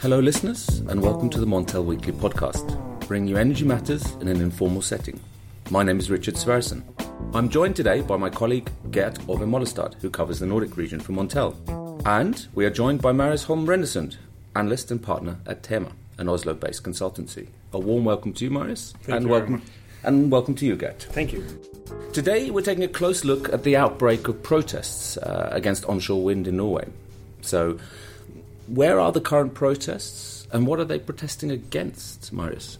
Hello, listeners, and welcome to the Montel Weekly podcast, bringing you energy matters in an informal setting. My name is Richard Sverrisson. I'm joined today by my colleague Gert Ove Mollestad, who covers the Nordic region for Montel. And we are joined by Marius Holm Rennesund, analyst and partner at THEMA, an Oslo based consultancy. A warm welcome to you, Marius. Thank and you welcome and welcome to you, Gert. Thank you. Today, we're taking a close look at the outbreak of protests uh, against onshore wind in Norway. So, where are the current protests, and what are they protesting against, Marius?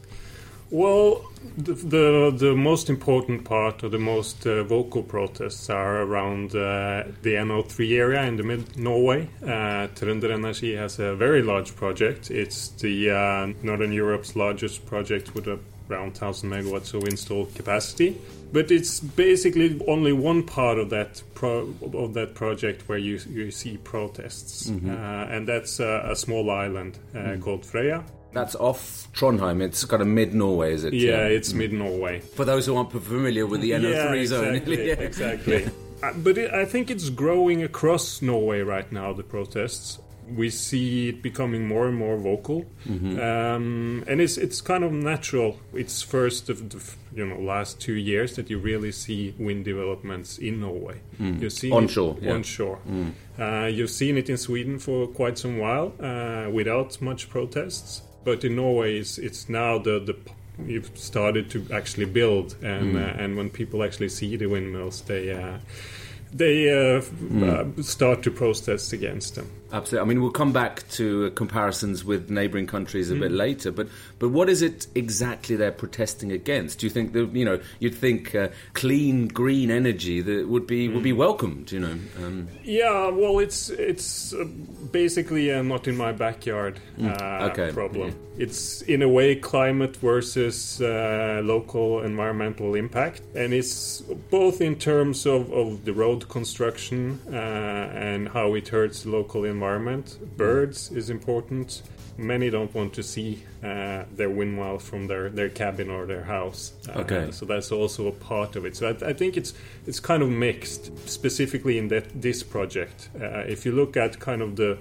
Well, the, the the most important part or the most uh, vocal protests are around uh, the NO3 area in the mid Norway. Uh, Trønder has a very large project. It's the uh, Northern Europe's largest project with around 1,000 megawatts of installed capacity. But it's basically only one part of that pro- of that project where you you see protests, uh, and that's uh, a small island uh, called Frøya. That's off Trondheim. It's kind of mid Norway, is it? Yeah, it's mid Norway. For those who aren't familiar with the NO3 yeah, zone. exactly, Yeah. exactly. Uh, but it, I think it's growing across Norway right now. The protests. We see it becoming more and more vocal, Mm-hmm. um, and it's it's kind of natural. It's first of the you know last two years that you really see wind developments in Norway. You've seen it Mm. Onshore. Mm. onshore. Uh, you've seen it in Sweden for quite some while uh, without much protests, but in Norway, it's, it's now the the you've started to actually build, and Mm. uh, and when people actually see the windmills, they. Uh, they uh, Mm. uh, start to protest against them. Absolutely. I mean, we'll come back to uh, comparisons with neighbouring countries a bit later. But but what is it exactly they're protesting against? Do you think that you know you'd think uh, clean green energy that would be would be welcomed? You know. Um, Yeah, well, it's it's uh, basically a not in my backyard uh, okay, problem. It's in a way climate versus uh, local environmental impact, and it's both in terms of, of the road construction uh, and how it hurts local environment. Birds is important. Many don't want to see uh, their windmill from their, their cabin or their house. Uh, Okay. so that's also a part of it. So I, I think it's it's kind of mixed, specifically in that this project. Uh, if you look at kind of the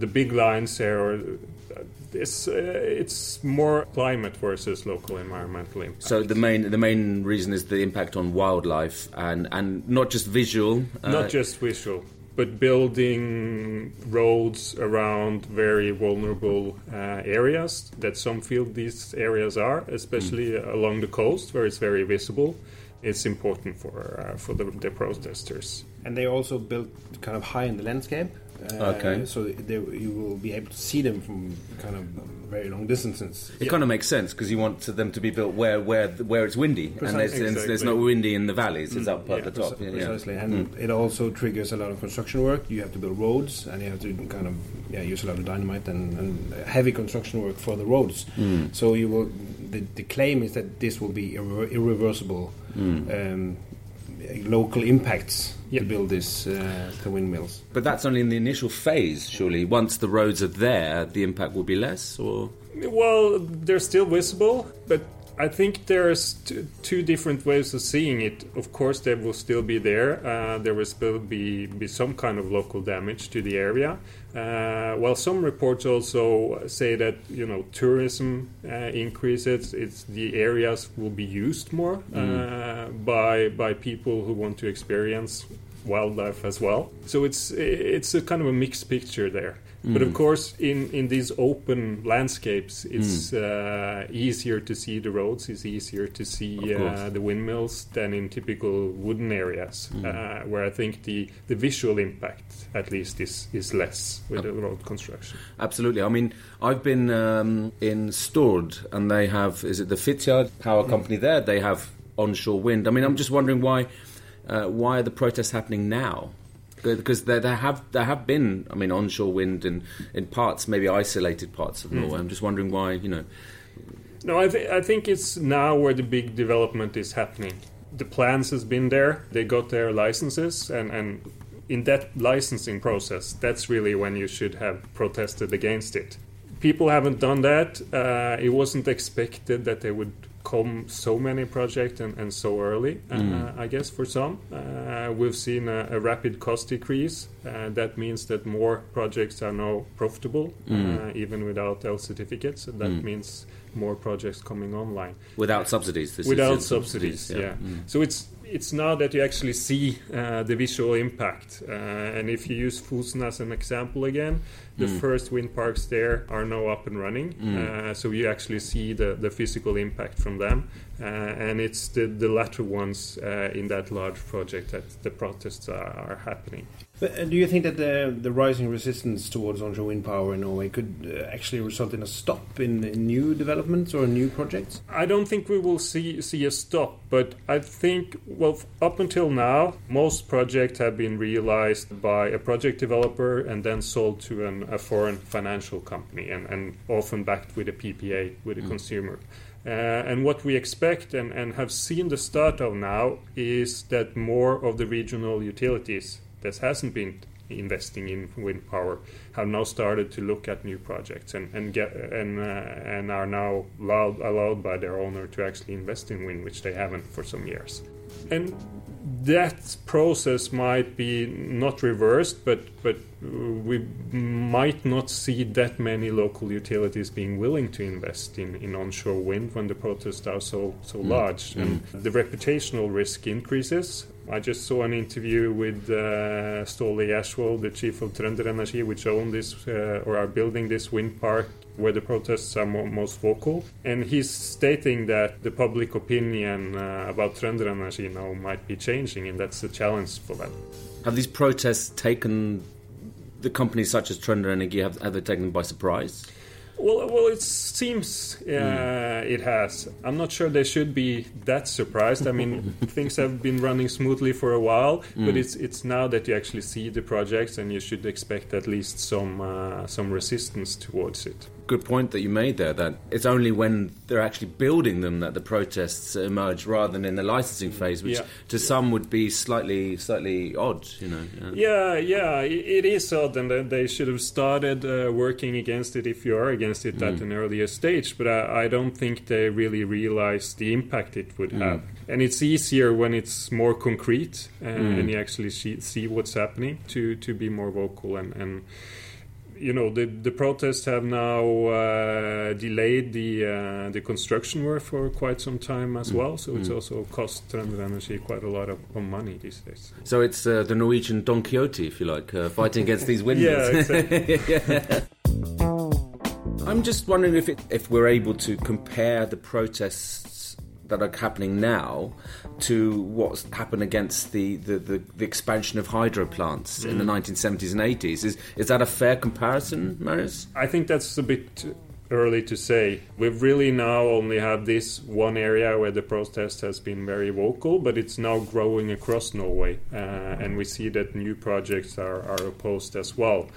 the big lines there, or, uh, it's uh, it's more climate versus local environmental impact. so the main the main reason is the impact on wildlife and and not just visual. Uh, not just visual, but building roads around very vulnerable uh, areas that some feel these areas are, especially along the coast where it's very visible. It's important for uh, for the, the protesters. and they also built kind of high in the landscape. Uh, Okay. So they, you will be able to see them from kind of very long distances. It kind of makes sense because you want them to be built where where where it's windy and there's, there's, there's not windy in the valleys. It's up at yeah, the top. Yeah, yeah. Precisely, and it also triggers a lot of construction work. You have to build roads, and you have to kind of yeah use a lot of dynamite and, and heavy construction work for the roads. So you will. The, the claim is that this will be irre- irreversible um, local impacts Yeah. to build this uh, the windmills. But that's only in the initial phase, surely. Once the roads are there, the impact will be less, or Well, they're still visible, but I think there's t- two different ways of seeing it. Of course, they will still be there. Uh, there will still be, be some kind of local damage to the area. Uh, well, some reports also say that you know tourism uh, increases. It's the areas will be used more uh, by by people who want to experience wildlife as well. So it's it's a kind of a mixed picture there. But of course, in, in these open landscapes, it's uh, easier to see the roads. It's easier to see uh, the windmills than in typical wooden areas, uh, where I think the, the visual impact, at least, is, is less with the road construction. Absolutely. I mean, I've been um, in Stord, and they have is it the Fitjar power company there? They have onshore wind. I mean, I'm just wondering why uh, why are the protests happening now? Because there, there have there have been, I mean, onshore wind in in parts, maybe isolated parts of Norway. I'm just wondering why, you know. No, I, th- I think it's now where the big development is happening. The plans has been there. They got their licenses, and, and in that licensing process, that's really when you should have protested against it. People haven't done that. Uh, it wasn't expected that they would come so many projects and, and so early, uh, I guess, for some. Uh, we've seen a, a rapid cost decrease. Uh, that means that more projects are now profitable, uh, even without L certificates. That means more projects coming online Without subsidies. This without is, subsidies. Yeah. So it's it's now that you actually see uh, the visual impact. Uh, and if you use Fosen as an example again, the first wind parks there are now up and running. Uh, so you actually see the, the physical impact from them. Uh, and it's the, the latter ones uh, in that large project that the protests are, are happening. But uh, do you think that the, the rising resistance towards onshore wind power in Norway could uh, actually result in a stop in, in new developments or new projects? I don't think we will see see a stop, but I think well up until now, most projects have been realized by a project developer and then sold to an, a foreign financial company, and, and often backed with a PPA with a consumer. Uh, and what we expect and, and have seen the start of now is that more of the regional utilities that hasn't been investing in wind power have now started to look at new projects and and get and uh, and are now allowed, allowed by their owner to actually invest in wind, which they haven't for some years. And that process might be not reversed, but but uh, we might not see that many local utilities being willing to invest in, in onshore wind when the protests are so so large, and the reputational risk increases. I just saw an interview with uh, Ståle Ashwell, the chief of Trønder Energy, which own this uh, or are building this wind park where the protests are mo- most vocal. And he's stating that the public opinion uh, about Trønder Energy now might be changing, and that's a challenge for them. Have these protests taken the companies such as Trønder Energy, have, have they taken them by surprise? Well, well, it seems uh, it has. I'm not sure they should be that surprised. I mean, things have been running smoothly for a while, but it's it's now that you actually see the projects, and you should expect at least some uh, some resistance towards it. Good point that you made there. That it's only when they're actually building them that the protests emerge, rather than in the licensing phase, which Yeah. to some would be slightly slightly odd. You know. Yeah. Yeah, yeah, it is odd, and they should have started uh, working against it if you are against it at an earlier stage. But I, I don't think they really realize the impact it would have. And it's easier when it's more concrete uh, and you actually see, see what's happening to, to be more vocal and. and you know the the protests have now uh, delayed the uh, the construction work for quite some time as well. So it's also cost Trønder Energy quite a lot of, of money these days. So it's uh, the Norwegian Don Quixote, if you like, uh, fighting against these Yeah, windmills. exactly. I'm just wondering if it, if we're able to compare the protests that are happening now to what's happened against the, the, the, the expansion of hydro plants in the 1970s and 80s. Is is that a fair comparison, Marius? I think that's a bit early to say. We've really now only have this one area where the protest has been very vocal, but it's now growing across Norway, uh, and we see that new projects are, are opposed as well.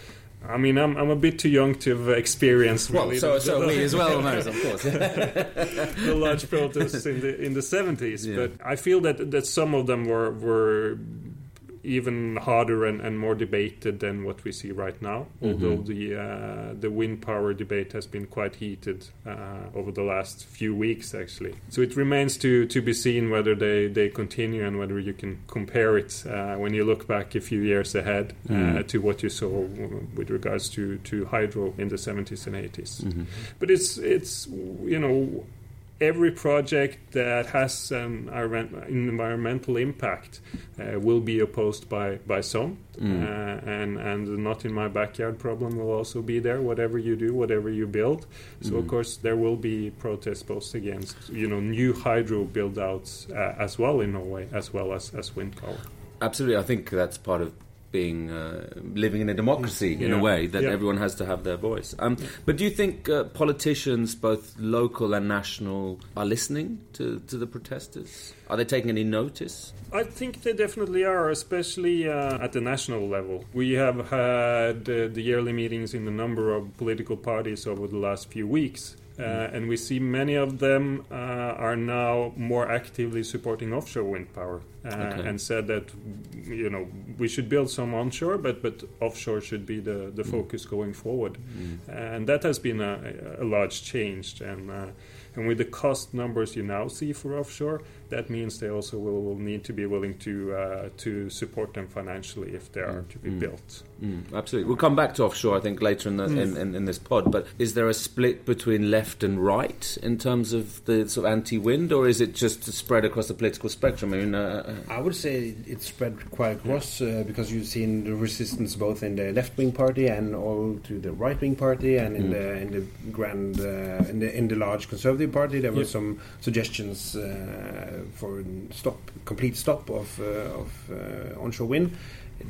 I mean, I'm, I'm a bit too young to have experienced Well, really so, the, the- we as well, Marius, of course. the large protests in the in the 70s Yeah. but i feel that that some of them were were even harder and, and more debated than what we see right now. Although the uh, the wind power debate has been quite heated uh, over the last few weeks actually. So it remains to to be seen whether they they continue and whether you can compare it uh, when you look back a few years ahead uh, to what you saw with regards to to hydro in the 70s and 80s but it's it's you know every project that has an environmental impact uh, will be opposed by by some. Uh, and and not in my backyard problem will also be there. Whatever you do whatever you build. So of course there will be protests both against you know new hydro build outs uh, as well in Norway as well as as wind power. Absolutely, I think that's part of being uh, living in a democracy in a way that Yeah. everyone has to have their voice. Um, but do you think uh, politicians, both local and national, are listening to, to the protesters? Are they taking any notice? I think they definitely are, especially uh, at the national level. We have had uh, the yearly meetings in a number of political parties over the last few weeks. Uh, and we see many of them uh, are now more actively supporting offshore wind power uh, Okay. and said that you know we should build some onshore but but offshore should be the, the focus going forward and that has been a, a large change and uh, And with the cost numbers you now see for offshore, that means they also will, will need to be willing to uh, to support them financially if they are to be Mm. built. Mm, absolutely. We'll come back to offshore, I think, later in, the, Mm. in, in, in this pod. But is there a split between left and right in terms of the sort of anti-wind, or is it just spread across the political spectrum? I mean, uh, I would say it's spread quite across uh, because you've seen the resistance both in the left wing party and all to the right wing party and in Mm. the in the grand uh, in the in the large conservative party there were Yeah. some suggestions uh, for stop complete stop of uh, of uh, onshore wind.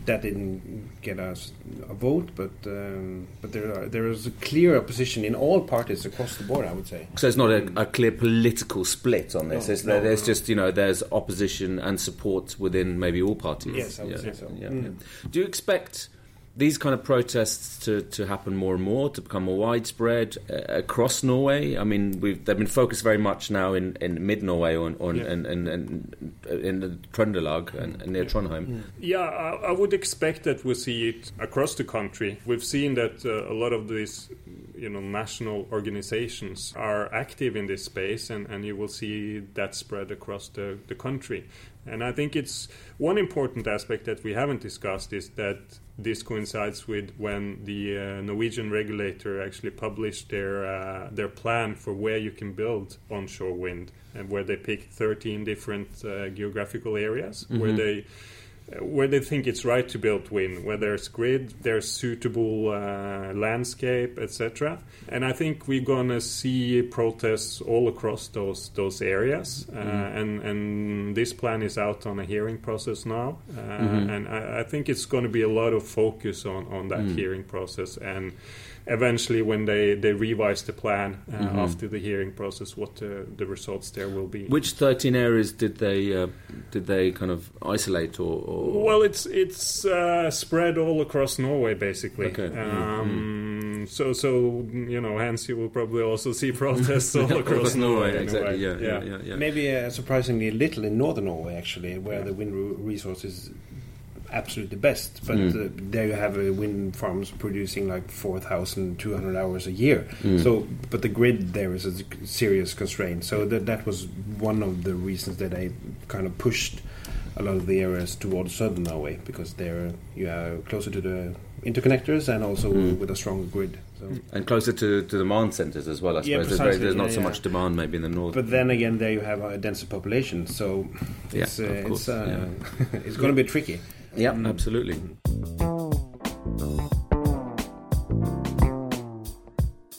That didn't get us a vote, but um, but there are, there is a clear opposition in all parties across the board. I would say. so it's not a, a clear political split on this. No, It's- no, there's no. just you know there's opposition and support within maybe all parties. Yes, I would yeah. say so. Yeah, Mm. yeah. Do you expect these kind of protests to, to happen more and more, to become more widespread uh, across Norway? I mean, we've, they've been focused very much now in, in mid Norway on, on Yeah. and, and, and in the Trøndelag and, and near Trondheim. Yeah, I, I would expect that we'll see it across the country. We've seen that uh, a lot of these, you know, national organizations are active in this space, and, and you will see that spread across the, the country. And I think it's one important aspect that we haven't discussed is that this coincides with when the uh, Norwegian regulator actually published their uh, their plan for where you can build onshore wind, and where they picked 13 different uh, geographical areas where Mhm. they where they think it's right to build wind, where there's grid, there's suitable uh, landscape, etc. And I think we're gonna see protests all across those those areas. Uh, Mhm. And and this plan is out on a hearing process now, uh, Mhm. and I, I think it's going to be a lot of focus on on that Mm. hearing process and. Eventually, when they, they revise the plan uh, Mhm. after the hearing process, what the, the results there will be. Which 13 areas did they uh, did they kind of isolate or, or Well, it's it's uh, spread all across Norway, basically. Okay. Mm, Um, So, so you know, hence you will probably also see protests all across Norway. in a exactly. way. Yeah, yeah, yeah, yeah. Maybe uh, surprisingly little in northern Norway, actually, where the wind re- resource is absolutely best. But Mm. uh, there you have uh, wind farms producing like 4,200 hours a year. Mm. So, but the grid there is a serious constraint. So that that was one of the reasons that I kind of pushed a lot of the areas towards southern Norway because there you are closer to the interconnectors and also Mm. with a stronger grid. So. and closer to, to demand centres as well. I suppose Yeah, there's, very, there's not yeah, so yeah. much demand maybe in the north. But then again, there you have a denser population, so Yeah, it's uh, it's, uh, it's going to be tricky. Yeah, Mm. absolutely.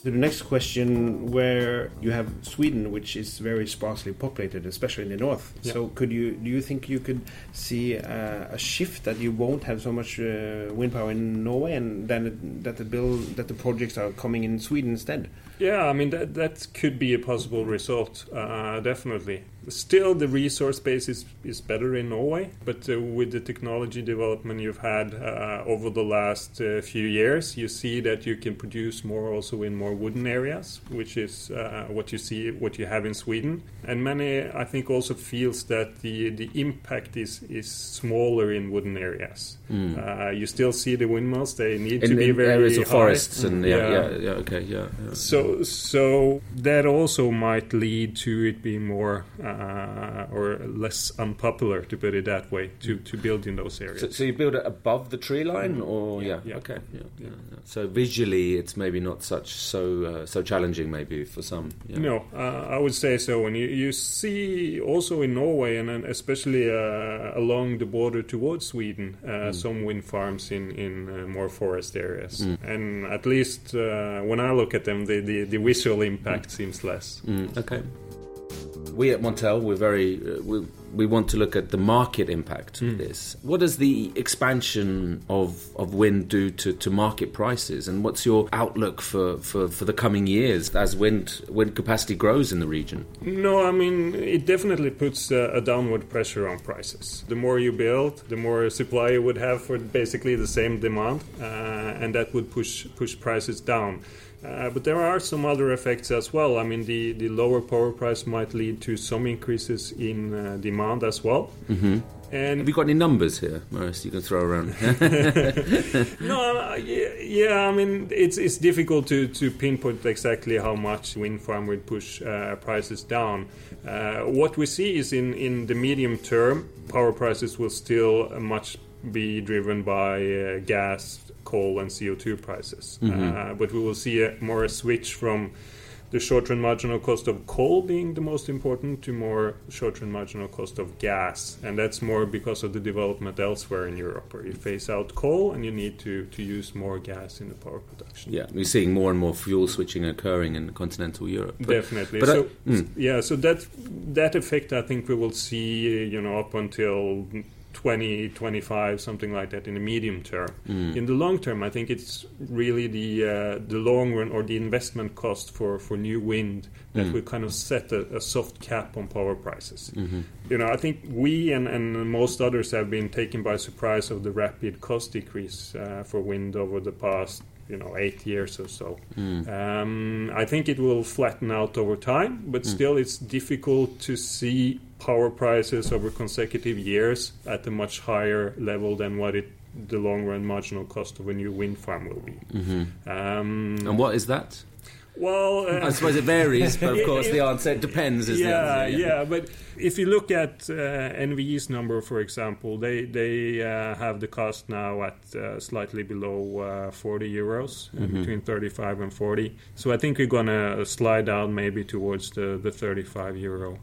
To the next question, where you have Sweden, which is very sparsely populated, especially in the north. Yeah. So, could you do you think you could see uh, a shift that you won't have so much uh, wind power in Norway, and then it, that the bill that the projects are coming in Sweden instead? Yeah, I mean that that could be a possible result, uh, definitely. Still, the resource base is, is better in Norway, but uh, with the technology development you've had uh, over the last uh, few years, you see that you can produce more also in more wooden areas, which is uh, what you see, what you have in Sweden. And many, I think, also feels that the the impact is is smaller in wooden areas. Mm. Uh, you still see the windmills; they need in, to be in very areas of high. forests and yeah, Yeah. yeah, yeah, okay, yeah. yeah. So, so that also might lead to it being more uh, or less unpopular, to put it that way, to, to build in those areas. So, so you build it above the tree line, or yeah, Yeah. okay, yeah, yeah, yeah. So visually, it's maybe not such so uh, so challenging, maybe for some. Yeah. No, uh, I would say so. And you, you see also in Norway, and then especially uh, along the border towards Sweden, uh, some wind farms in in uh, more forest areas. Mm. And at least uh, when I look at them, the the, the visual impact seems less. Mm, okay. We at Montel, we're very uh, we, we want to look at the market impact of Mm. this. What does the expansion of, of wind do to, to market prices, and what's your outlook for, for, for the coming years as wind wind capacity grows in the region? No, I mean, it definitely puts uh, a downward pressure on prices. The more you build, the more supply you would have for basically the same demand, uh, and that would push push prices down. Uh, but there are some other effects as well. I mean, the, the lower power price might lead to some increases in uh, demand as well. Mm-hmm. And Have you got any numbers here, Marius, you can throw around? no, uh, yeah, yeah, I mean it's it's difficult to, to pinpoint exactly how much wind farm would push uh, prices down. Uh, what we see is in, in the medium term, power prices will still much be driven by uh, gas, coal, and CO2 prices. Uh, but we will see a, more a switch from the short-run marginal cost of coal being the most important to more short-run marginal cost of gas, and that's more because of the development elsewhere in Europe, where you phase out coal and you need to, to use more gas in the power production. yeah, we're seeing more and more fuel switching occurring in continental Europe. But- Definitely. but I- so mm. yeah, so that that effect I think we will see, you know, up until 2025, something like that, in the medium term. Mm. In the long term, I think it's really the uh, the long run or the investment cost for, for new wind that Mm. will kind of set a, a soft cap on power prices. Mhm. You know, I think we and, and most others have been taken by surprise of the rapid cost decrease uh, for wind over the past, you know, eight years or so. Mm. Um, I think it will flatten out over time, but still, it's difficult to see power prices over consecutive years at a much higher level than what it the long run marginal cost of a new wind farm will be. Mhm. Um, And what is that? well, uh, I suppose it varies, but of course the answer it depends. Is yeah, answer, yeah, But if you look at uh, NVE's number, for example, they they uh, have the cost now at uh, slightly below uh, 40 euros, uh, Mhm. between 35 and 40. So I think we're gonna slide down maybe towards the the 35 euro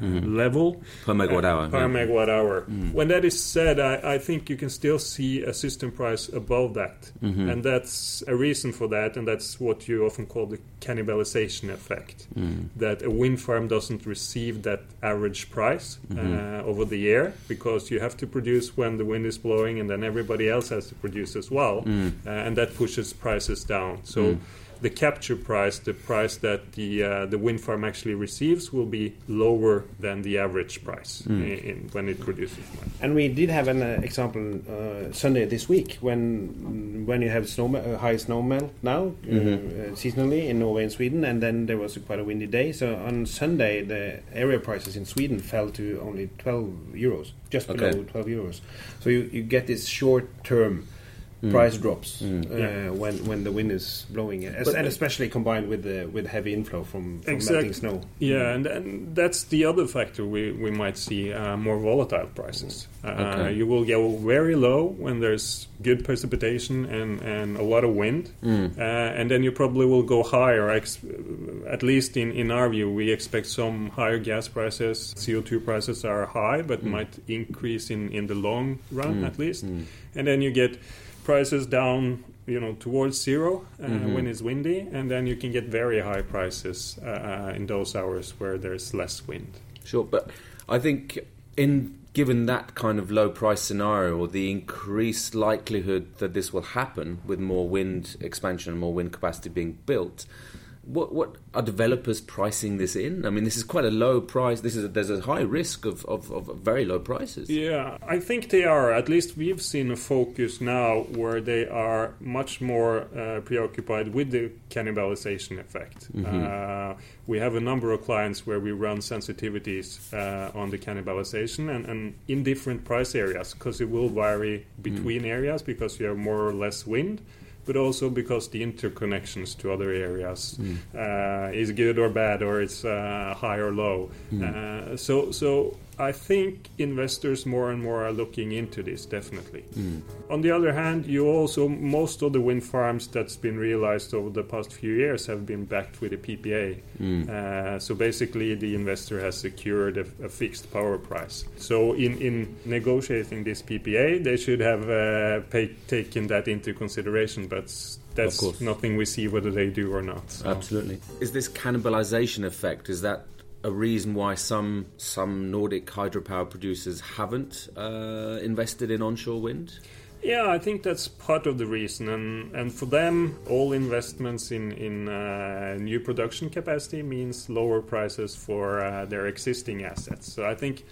Mhm. level per megawatt hour. per yeah. megawatt hour. Mm. When that is said, I, I think you can still see a system price above that. Mhm. And that's a reason for that, and that's what you often call the cannibalization effect Mm. that a wind farm doesn't receive that average price uh, over the year because you have to produce when the wind is blowing and then everybody else has to produce as well Mm. uh, and that pushes prices down so Mm. The capture price the price that the uh, the wind farm actually receives will be lower than the average price Mm. in, in, when it produces money. And we did have an uh, example uh, Sunday this week when when you have snow uh, high snow melt now uh, Mhm. uh, seasonally in Norway and Sweden, and then there was a quite a windy day. So on Sunday the area prices in Sweden fell to only 12 euros, just below Okay. 12 euros. So you, you get this short term. Mm. Price drops Mm. uh, Yeah. when when the wind is blowing, As- But- and especially combined with the with heavy inflow from, from Exact- melting snow. Yeah, and, and that's the other factor we, we might see uh, more volatile prices. Uh, Okay. You will go very low when there's good precipitation and, and a lot of wind, Mm. uh, and then you probably will go higher. At least in, in our view, we expect some higher gas prices. CO2 prices are high, but Mm. might increase in, in the long run Mm. at least. Mm. And then you get prices down, you know, towards zero uh, Mhm. when it's windy, and then you can get very high prices uh, in those hours where there's less wind. Sure, but I think in given that kind of low price scenario or the increased likelihood that this will happen with more wind expansion and more wind capacity being built, what what are developers pricing this in? I mean, this is quite a low price. This is a, there's a high risk of, of, of very low prices. Yeah, I think they are. At least we've seen a focus now where they are much more uh, preoccupied with the cannibalization effect. Mhm. Uh, we have a number of clients where we run sensitivities uh, on the cannibalization and, and in different price areas because it will vary between areas because you have more or less wind. But also because the interconnections to other areas Mm. uh, is good or bad, or it's uh, high or low. Mm. Uh, so, so I think investors more and more are looking into this definitely. Mm. On the other hand, you also most of the wind farms that's been realized over the past few years have been backed with a PPA. Mm. Uh, so basically, the investor has secured a, a fixed power price. So in, in negotiating this PPA, they should have uh, pay, taken that into consideration. But that's nothing we see whether they do or not. So. Absolutely. Is this cannibalization effect? Is that a reason why some some Nordic hydropower producers haven't uh, invested in onshore wind? Yeah, I think that's part of the reason, and and for them, all investments in in uh, new production capacity means lower prices for uh, their existing assets. So I think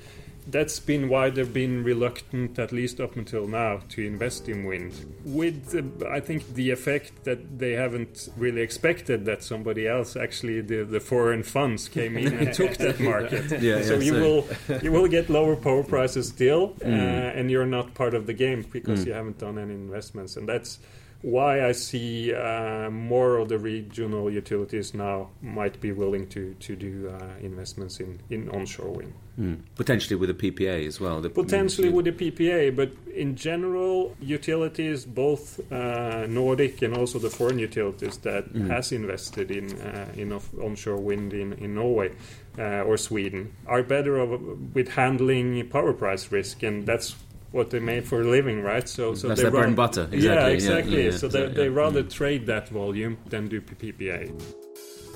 that's been why they've been reluctant, at least up until now, to invest in wind. With, uh, I think, the effect that they haven't really expected that somebody else, actually, the, the foreign funds came in and took that market. Yeah, so yeah, you so- will you will get lower power prices still, uh, Mm. and you're not part of the game because Mm. you haven't done any investments, and that's why I see uh, more of the regional utilities now might be willing to to do uh, investments in in onshore wind. Mm. Potentially with a PPA as well. the- Potentially with a PPA, but in general, utilities, both uh, Nordic and also the foreign utilities that Mm. has invested in uh, in off- onshore wind in, in Norway uh, or Sweden, are better of, with handling power price risk, and that's what they made for a living, right? So, so That's they their bread and butter. Exactly. Yeah, yeah, exactly. yeah, yeah. So they, they rather trade that volume than do P- PPA.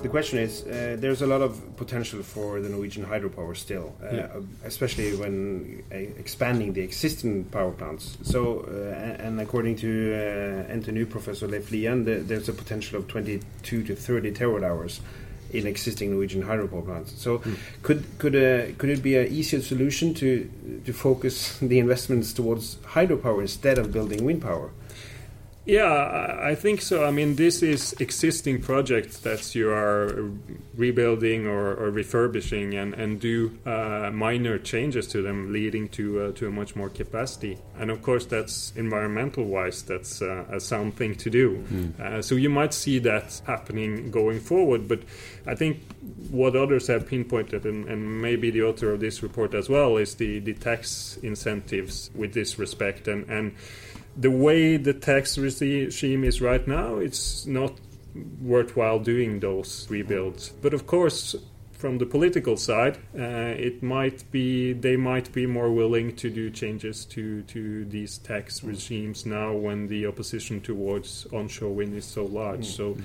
The question is, uh, there's a lot of potential for the Norwegian hydropower still, uh, Yeah. especially when uh, expanding the existing power plants. So, uh, and and according to uh, NTNU professor Leif Lia, the, there's a potential of 22 to 30 terawatt hours in existing Norwegian hydropower plants. So, could could uh, could it be an easier solution to to focus the investments towards hydropower instead of building wind power? Yeah, I think so. I mean, this is existing projects that you are rebuilding or, or refurbishing and, and do uh, minor changes to them, leading to uh, to a much more capacity. And of course, that's environmental wise, that's uh, a sound thing to do. Uh, so you might see that happening going forward. But I think what others have pinpointed, and, and maybe the author of this report as well, is the, the tax incentives with this respect and and the way the tax regime is right now, it's not worthwhile doing those rebuilds. But of course, from the political side, uh, it might be they might be more willing to do changes to to these tax regimes now when the opposition towards onshore wind is so large. So.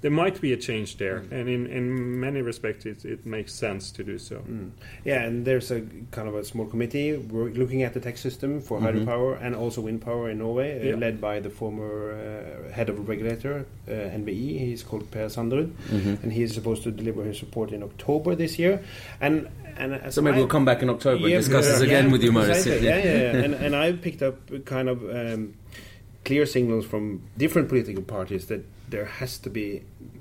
There might be a change there, and in, in many respects, it, it makes sense to do so. Mm. Yeah, and there's a kind of a small committee work, looking at the tax system for hydropower and also wind power in Norway, uh, led by the former uh, head of a regulator, uh, NVE. He's called Per Sanderud, Mhm. and he is supposed to deliver his report in October this year. And and as So maybe I- we'll come back in October Yeah, and discuss yeah, this again yeah, with you, Marius. precisely. Yeah, yeah, yeah. and and I picked up kind of um, clear signals from different political parties that there has to be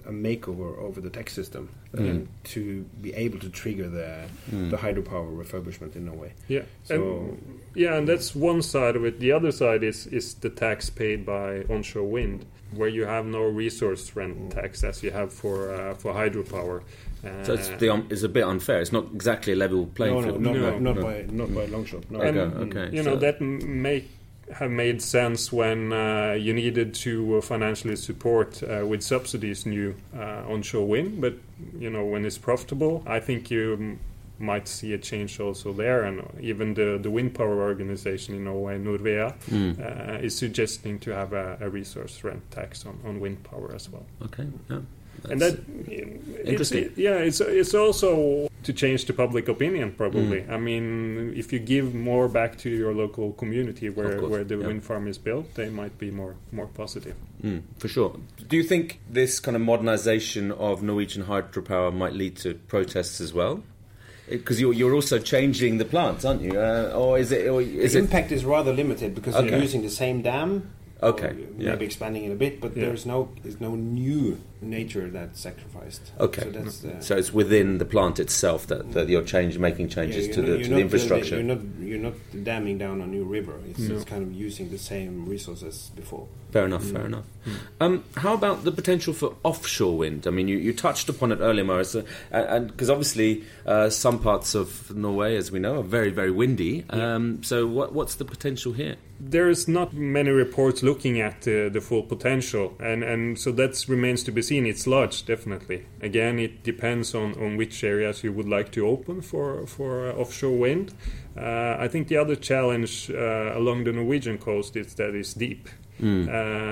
a makeover over the tax system um, Mm. to be able to trigger the Mm. the hydropower refurbishment in Norway. Yeah. So And- Yeah, and that's one side of it. The other side is is the tax paid by onshore wind, where you have no resource rent tax as you have for uh, for hydropower. Uh, So it's, the, um, it's a bit unfair. It's not exactly a level playing no, no, field. not, No. By, not No. by not by a long shot. No. And, Okay, okay. You know that m- may have made sense when uh, you needed to uh, financially support uh, with subsidies new uh, onshore wind, but you know when it's profitable, I think you m- might see a change also there, and even the the wind power organization in Norway, NORWEA, Mm. uh, is suggesting to have a, a resource rent tax on, on wind power as well. Okay, yeah. And That's- that it's, interesting. yeah, it's it's also to change the public opinion. Probably, Mm. I mean, if you give more back to your local community where, where the yeah. wind farm is built, they might be more more positive. Mm, for sure. Do you think this kind of modernization of Norwegian hydropower might lead to protests as well? Because you're, you're also changing the plants, aren't you? Uh, or is it? Or is the impact is rather limited because Okay. you're using the same dam. Okay, or yeah. Maybe expanding it a bit, but Yeah. there's no there's no new nature that's sacrificed. Okay. So that's uh, So it's within the plant itself that, that you're change, making changes yeah, to you're the to you're the not, infrastructure. You're not you're not damming down a new river. It's, No. it's kind of using the same resources before. Fair enough, fair enough. Um, how about the potential for offshore wind? I mean, you, you touched upon it earlier, Marius, uh, and because obviously uh, some parts of Norway, as we know, are very, very windy. Um, so, what, what's the potential here? There's not many reports looking at uh, the full potential, and, and so that remains to be seen. It's large, definitely. Again, it depends on, on which areas you would like to open for for uh, offshore wind. Uh, I think the other challenge uh, along the Norwegian coast is that it's deep. Uh,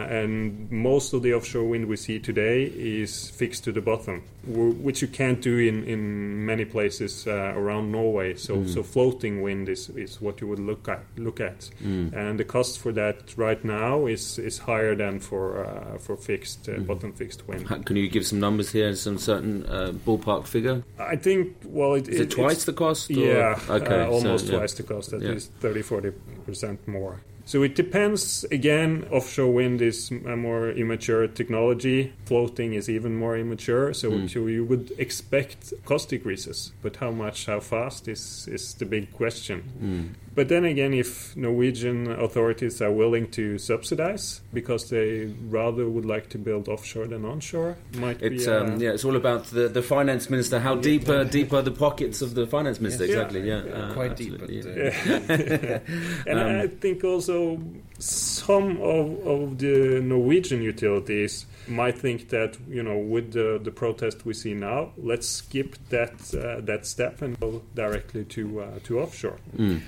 and most of the offshore wind we see today is fixed to the bottom, w- which you can't do in, in many places uh, around Norway. So, so floating wind is, is what you would look at. Look at, and the cost for that right now is, is higher than for uh, for fixed uh, bottom fixed wind. Can you give some numbers here, some certain uh, ballpark figure? I think well, it, Is it, it's- twice the cost? or- Yeah, okay, uh, almost so, yeah. twice the cost, at Yeah. least 30 40% more. So it depends. Again, offshore wind is a more immature technology. Floating is even more immature. So, Mm. so you would expect cost decreases, but how much, how fast is is the big question. Mm. But then again, if Norwegian authorities are willing to subsidize because they rather would like to build offshore than onshore, might It's be. uh, um, yeah, it's all about the, the finance minister. How deep uh, deep are the pockets of the finance minister? Yes. Exactly. Yeah, Yeah, uh, quite deep, absolutely, but, yeah. uh, And Um, I think also some of, of the Norwegian utilities might think that you know with the, the protest we see now, let's skip that uh, that step and go directly to uh, to offshore. Mm.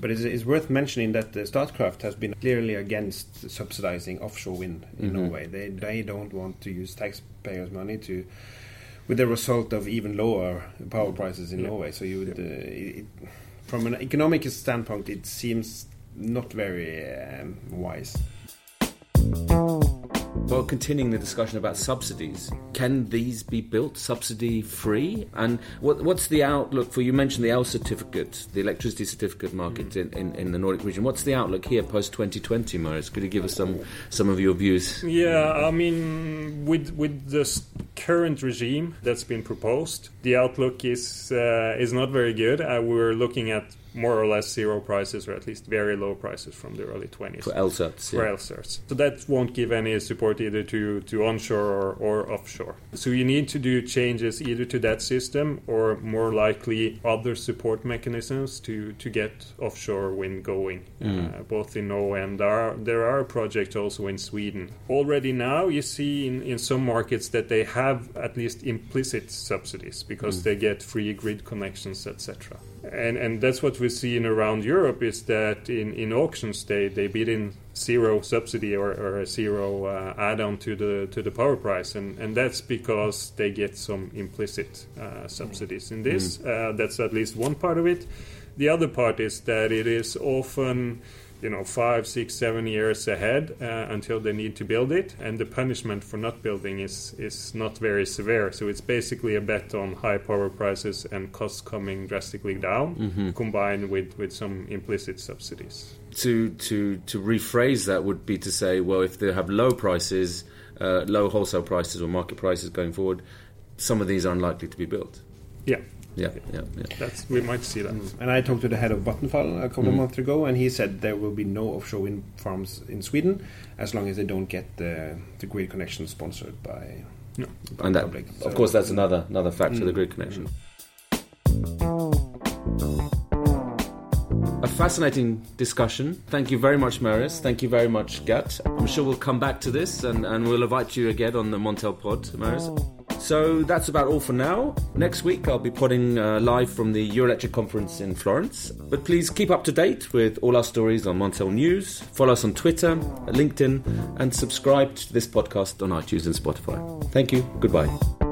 But it's, it's worth mentioning that Statkraft has been clearly against subsidizing offshore wind in Mhm. Norway. They they don't want to use taxpayers' money to, with the result of even lower power prices in Yeah. Norway. So you would, uh, it, from an economic standpoint, it seems not very um, wise. Well, continuing the discussion about subsidies, can these be built subsidy free? And what, what's the outlook for? You mentioned the L certificate, the electricity certificate market in, in, in the Nordic region. What's the outlook here post 2020, Marius? Could you give us some some of your views? Yeah, I mean, with with the current regime that's been proposed, the outlook is uh, is not very good. Uh, we're looking at more or less zero prices, or at least very low prices from the early 20s. For for yeah. So that won't give any support either to, to onshore or, or offshore. So you need to do changes either to that system or more likely other support mechanisms to, to get offshore wind going, uh, both in Norway and there are, there are projects also in Sweden. Already now you see in, in some markets that they have at least implicit subsidies because they get free grid connections, etc. And, and that's what we see in around Europe is that in, in auctions they, they bid in zero subsidy or, or a zero uh, add-on to the to the power price, and, and that's because they get some implicit uh, subsidies in this. Uh, that's at least one part of it. The other part is that it is often you know five, six, seven years ahead uh, until they need to build it, and the punishment for not building is is not very severe. So it's basically a bet on high power prices and costs coming drastically down, combined with with some implicit subsidies. to to to rephrase that would be to say, well, if they have low prices, uh, low wholesale prices or market prices going forward, some of these are unlikely to be built. Yeah, Yeah, yeah, yeah. that's we might see that. And I talked to the head of Vattenfall a couple of Mm. months ago, and he said there will be no offshore wind farms in Sweden as long as they don't get the, the grid connection sponsored by No. by And that, public. of course, that's another another factor, the Mm. grid connection. A fascinating discussion. Thank you very much, Marius. Thank you very much, Gert. I'm sure we'll come back to this and, and we'll invite you again on the Montel pod, Marius. So that's about all for now. Next week I'll be podding uh, live from the Eurelectric conference in Florence. But please keep up to date with all our stories on Montel News. Follow us on Twitter, LinkedIn, and subscribe to this podcast on iTunes and Spotify. Thank you. Goodbye.